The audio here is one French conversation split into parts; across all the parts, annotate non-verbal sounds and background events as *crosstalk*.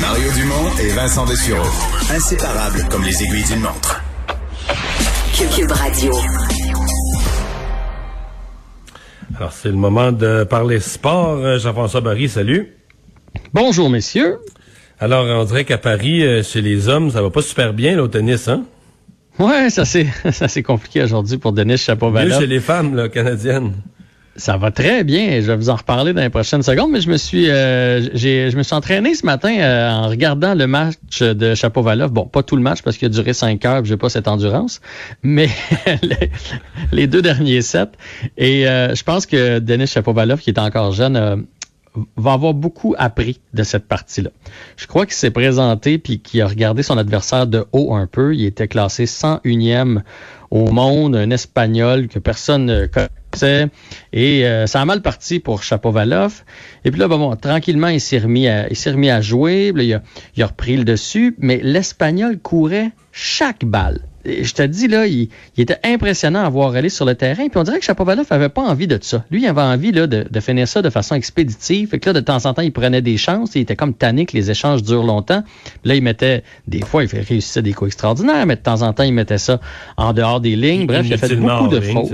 Mario Dumont et Vincent Dessureau. Inséparables comme les aiguilles d'une montre. Cube Radio. Alors, c'est le moment de parler sport. Euh, Jean-François Barry, salut. Bonjour, messieurs. Alors, on dirait qu'à Paris, euh, chez les hommes, ça va pas super bien, là, au tennis, hein? Ouais, ça c'est *laughs* ça c'est compliqué aujourd'hui pour Denis Mieux Chapovalov. chez les femmes, là, canadiennes. Ça va très bien. Je vais vous en reparler dans les prochaines secondes, mais je me suis euh, je me suis entraîné ce matin euh, en regardant le match de Chapovalov. Bon, pas tout le match parce qu'il a duré cinq heures, j'ai pas cette endurance, mais *laughs* les, deux derniers sets. Et euh, je pense que Denis Chapovalov, qui est encore jeune, euh, va avoir beaucoup appris de cette partie-là. Je crois qu'il s'est présenté puis qu'il a regardé son adversaire de haut un peu. Il était classé 101e au monde, un Espagnol que personne ne connaissait. Et euh, ça a mal parti pour Chapovalov. Et puis là, ben bon, tranquillement, il s'est remis à, il s'est remis à jouer. Là, il, a, il a repris le dessus. Mais l'Espagnol courait chaque balle. Et je te dis, là, il, il était impressionnant à voir aller sur le terrain. Puis on dirait que Chapovalov avait pas envie de ça. Lui, il avait envie là, de, de finir ça de façon expéditive. Fait que là, de temps en temps, il prenait des chances. Il était comme tanné que les échanges durent longtemps. Puis là, il mettait, des fois, il réussir des coups extraordinaires, mais de temps en temps, il mettait ça en dehors des lignes. Bref, il a fait beaucoup de fautes.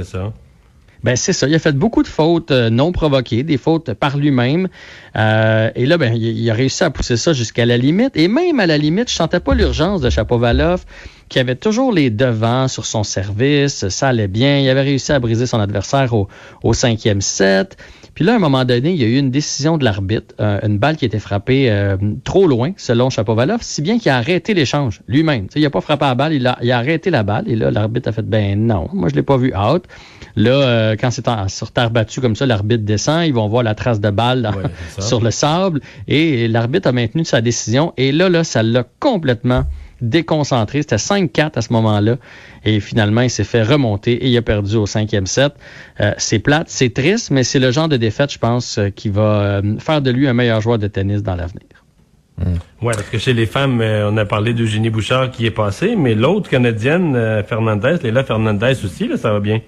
Ben c'est ça. Il a fait beaucoup de fautes euh, non provoquées, des fautes par lui-même. Euh, et là, ben il, il a réussi à pousser ça jusqu'à la limite. Et même à la limite, je sentais pas l'urgence de Chapovalov, qui avait toujours les devants sur son service. Ça allait bien. Il avait réussi à briser son adversaire au, au cinquième set. Puis là, à un moment donné, il y a eu une décision de l'arbitre, euh, une balle qui était frappée euh, trop loin, selon Chapovalov, si bien qu'il a arrêté l'échange lui-même. Tu sais, Il a pas frappé la balle, il a, il a arrêté la balle. Et là, l'arbitre a fait, ben non, moi je l'ai pas vu out. Là, euh, quand c'est en- sur terre battue comme ça, l'arbitre descend, ils vont voir la trace de balle dans- Ouais, *laughs* sur le sable. Et l'arbitre a maintenu sa décision. Et là, là, ça l'a complètement déconcentré. C'était 5-4 à ce moment-là. Et finalement, il s'est fait remonter et il a perdu au cinquième set. Euh, c'est plate, c'est triste, mais c'est le genre de défaite, je pense, euh, qui va euh, faire de lui un meilleur joueur de tennis dans l'avenir. Ouais, parce que chez les femmes, euh, on a parlé d'Eugénie Bouchard qui est passée, mais l'autre canadienne, Fernandez, Léla Fernandez aussi, là, ça va bien.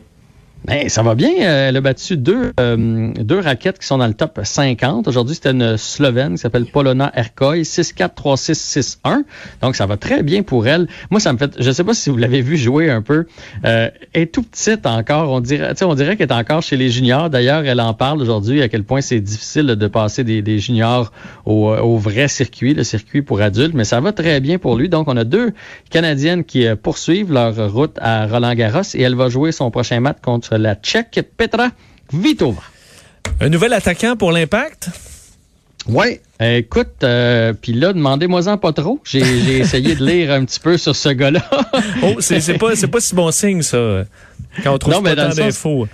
Ben, ça va bien. Euh, Elle a battu deux, euh, deux raquettes qui sont dans le top 50. Aujourd'hui, c'était une Slovène qui s'appelle Polona Erkoy, 6-4, 3-6, 6-1. Donc, ça va très bien pour elle. Moi, ça me fait... Je sais pas si vous l'avez vu jouer un peu. Euh, elle est tout petite encore. On dirait, on dirait qu'elle est encore chez les juniors. D'ailleurs, elle en parle aujourd'hui à quel point c'est difficile de passer des, des juniors au, au vrai circuit, le circuit pour adultes. Mais ça va très bien pour lui. Donc, on a deux Canadiennes qui euh, poursuivent leur route à Roland-Garros et elle va jouer son prochain match contre la Tchèque Petra Kvitova. Un nouvel attaquant pour l'impact? Oui. écoute, euh, puis là, demandez-moi-en pas trop. J'ai *laughs* essayé de lire un petit peu sur ce gars-là. Oh, c'est c'est pas, c'est pas si bon signe, ça. Quand on trouve Non, mais pas dans tant d'infos.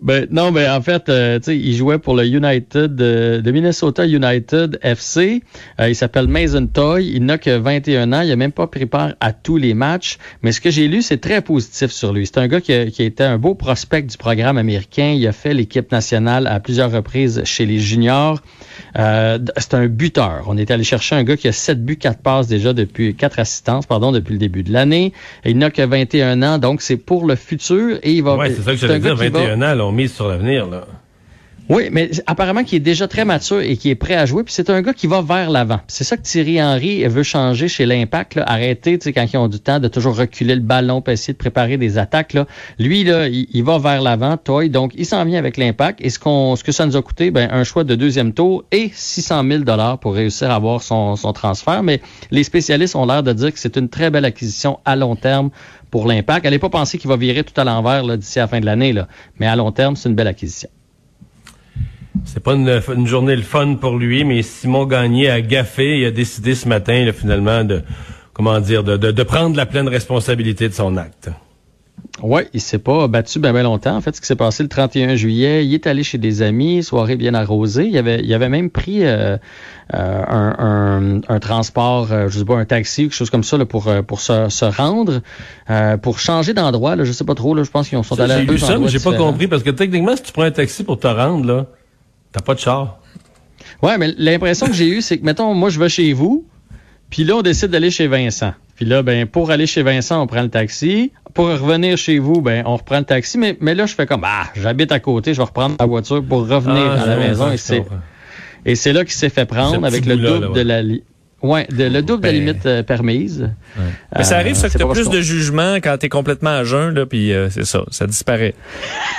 Ben, non, mais en fait, euh, tu sais, il jouait pour le United, euh, le Minnesota United FC. Euh, il s'appelle Mason Toy. Il n'a que 21 ans. Il a même pas pris part à tous les matchs. Mais ce que j'ai lu, c'est très positif sur lui. C'est un gars qui a, qui a été un beau prospect du programme américain. Il a fait l'équipe nationale à plusieurs reprises chez les juniors. Euh, c'est un buteur. On est allé chercher un gars qui a 7 buts, 4 passes déjà depuis, 4 assistances, pardon, depuis le début de l'année. Il n'a que 21 ans, donc c'est pour le futur et il va. Ouais, c'est ça que un gars dire, qui va- 21 ans, là, on mise sur l'avenir, là. Oui, mais apparemment qu'il est déjà très mature et qui est prêt à jouer. Puis c'est un gars qui va vers l'avant. C'est ça que Thierry Henry veut changer chez l'Impact. Arrêter, quand ils ont du temps, de toujours reculer le ballon pour essayer de préparer des attaques. Là. Lui, là, il, va vers l'avant, Toy. Donc, il s'en vient avec l'Impact. Et ce, qu'on, ce que ça nous a coûté, ben, un choix de deuxième tour et 600 000 dollars pour réussir à avoir son, transfert. Mais les spécialistes ont l'air de dire que c'est une très belle acquisition à long terme pour l'Impact. Allez pas penser qu'il va virer tout à l'envers d'ici à la fin de l'année. Mais à long terme, c'est une belle acquisition. C'est pas une, une journée le fun pour lui, mais Simon Gagné a gaffé. Il a décidé ce matin, là, finalement, de, comment dire, de, de, de prendre la pleine responsabilité de son acte. Oui, il s'est pas battu bien ben longtemps. En fait, ce qui s'est passé le 31 juillet, il est allé chez des amis, soirée bien arrosée. Il avait, il avait même pris euh, euh, un, un, transport, euh, je sais pas, un taxi ou quelque chose comme ça là, pour, pour se, se rendre, pour changer d'endroit. Je sais pas trop. Là, je pense qu'ils sont allés à J'ai deux lu ça, mais endroits j'ai pas compris parce que techniquement, si tu prends un taxi pour te rendre, là, t'as pas de char? Ouais, mais l'impression que j'ai eue, c'est que, mettons, moi, je vais chez vous, puis là, on décide d'aller chez Vincent. Puis là, ben, pour aller chez Vincent, on prend le taxi. Pour revenir chez vous, ben, on reprend le taxi. Mais, mais là, je fais comme, ah, j'habite à côté, je vais reprendre la voiture pour revenir Ah, à la maison. Et c'est, et c'est là qu'il s'est fait prendre avec le double là, ouais. de la de- le double de la Ben- limite euh, permise. Mais ça arrive, ça, que c'est t'as pas plus de jugement quand t'es complètement à jeun, là, puis euh, c'est ça, ça disparaît.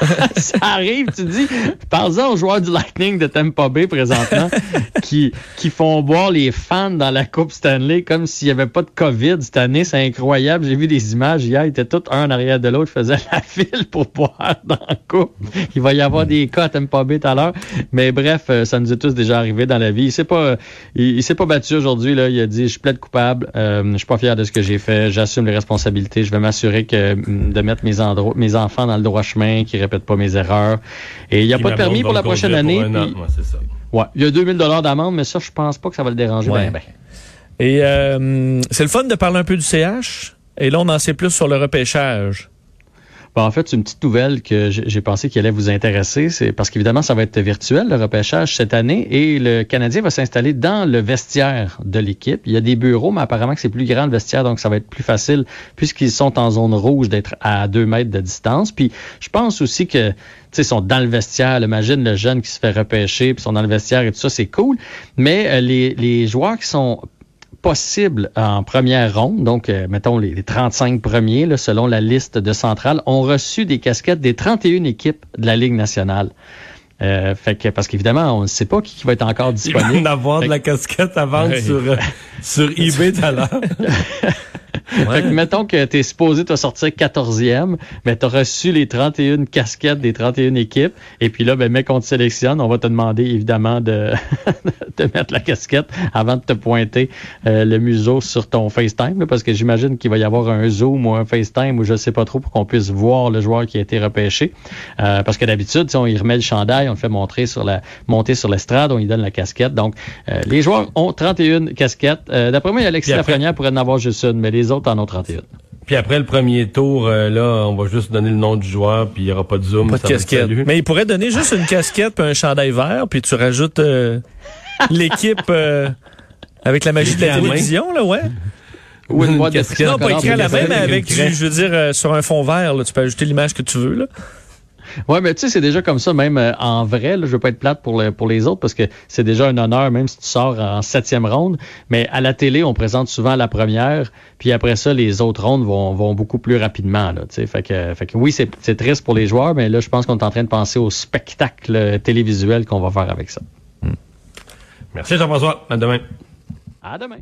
*laughs* ça arrive, tu dis, parle-en aux joueurs du Lightning de Tampa Bay présentement *laughs* qui, qui font boire les fans dans la Coupe Stanley comme s'il n'y avait pas de COVID cette année. C'est incroyable. J'ai vu des images hier, ils étaient tous un en arrière de l'autre, faisaient la *laughs* file pour boire dans la Coupe. Il va y avoir des cas à Tampa Bay tout à l'heure. Mais bref, euh, ça nous est tous déjà arrivé dans la vie. Il s'est pas, euh, il, il s'est pas battu aujourd'hui, là. Il a dit, je plaide coupable, euh, je suis pas fier de ce que j'ai fait, j'assume les responsabilités, je vais m'assurer que, mm, de mettre mes, enfants dans le droit chemin, qu'ils répètent pas mes erreurs. Et il n'y a pas de permis pour la prochaine année. an. puis- Ouais, c'est ça. ouais, il y a 2000 dollars d'amende, mais ça, je pense pas que ça va le déranger. Ouais. Ben, ben. Et euh, c'est le fun de parler un peu du CH. Et là, on en sait plus sur le repêchage. Bon, en fait, c'est une petite nouvelle que j'ai pensé qu'elle allait vous intéresser. C'est parce qu'évidemment, ça va être virtuel, le repêchage cette année, et le Canadien va s'installer dans le vestiaire de l'équipe. Il y a des bureaux, mais apparemment que c'est plus grand le vestiaire, donc ça va être plus facile puisqu'ils sont en zone rouge d'être à deux mètres de distance. Puis je pense aussi que tu sais, ils sont dans le vestiaire. Imagine le jeune qui se fait repêcher, puis sont dans le vestiaire et tout ça, c'est cool. Mais euh, les, les joueurs qui sont possibles en première ronde, donc euh, mettons les, les 35 premiers, là, selon la liste de centrale, ont reçu des casquettes des 31 équipes de la Ligue nationale. Euh, fait que parce qu'évidemment, on ne sait pas qui, qui va être encore Il va disponible. en avoir de la casquette à vendre sur, euh, sur *laughs* eBay tout à l'heure. *laughs* Fait que mettons que tu es supposé te sortir 14e, mais tu as reçu les 31 casquettes des 31 équipes. Et puis là, ben, mec, on te sélectionne, on va te demander évidemment de, *laughs* de mettre la casquette avant de te pointer euh, le museau sur ton FaceTime. là, parce que j'imagine qu'il va y avoir un Zoom ou un FaceTime ou je sais pas trop pour qu'on puisse voir le joueur qui a été repêché. Euh, parce que d'habitude, tu sais, on y remet le chandail, on le fait montrer sur la, monter sur l'estrade, on lui donne la casquette. Donc, euh, les joueurs ont 31 casquettes. Euh, D'après moi, Alexis après- Lafrenière pourrait en avoir juste une, mais les autres en ont 31. Puis après le premier tour, euh, là, on va juste donner le nom du joueur, puis il n'y aura pas de zoom. Pas de casquette. Mais il pourrait donner juste une casquette puis un chandail vert, puis tu rajoutes euh, l'équipe euh, avec la magie de la télévision, là, ouais. Ou une boîte de casquette. Non, pas écrit à la main, mais avec, du, je veux dire, euh, sur un fond vert, là, tu peux ajouter l'image que tu veux, là. Ouais, mais tu sais, c'est déjà comme ça, même euh, en vrai. Là, je veux pas être plate pour, le- pour les autres parce que c'est déjà un honneur, même si tu sors en septième ronde. Mais à la télé, on présente souvent la première, puis après ça, les autres rondes vont, vont beaucoup plus rapidement. Là, tu sais. fait, que, fait que oui, c'est c'est triste pour les joueurs, mais là, je pense qu'on est en train de penser au spectacle télévisuel qu'on va faire avec ça. Merci Jean-François. À demain. À demain.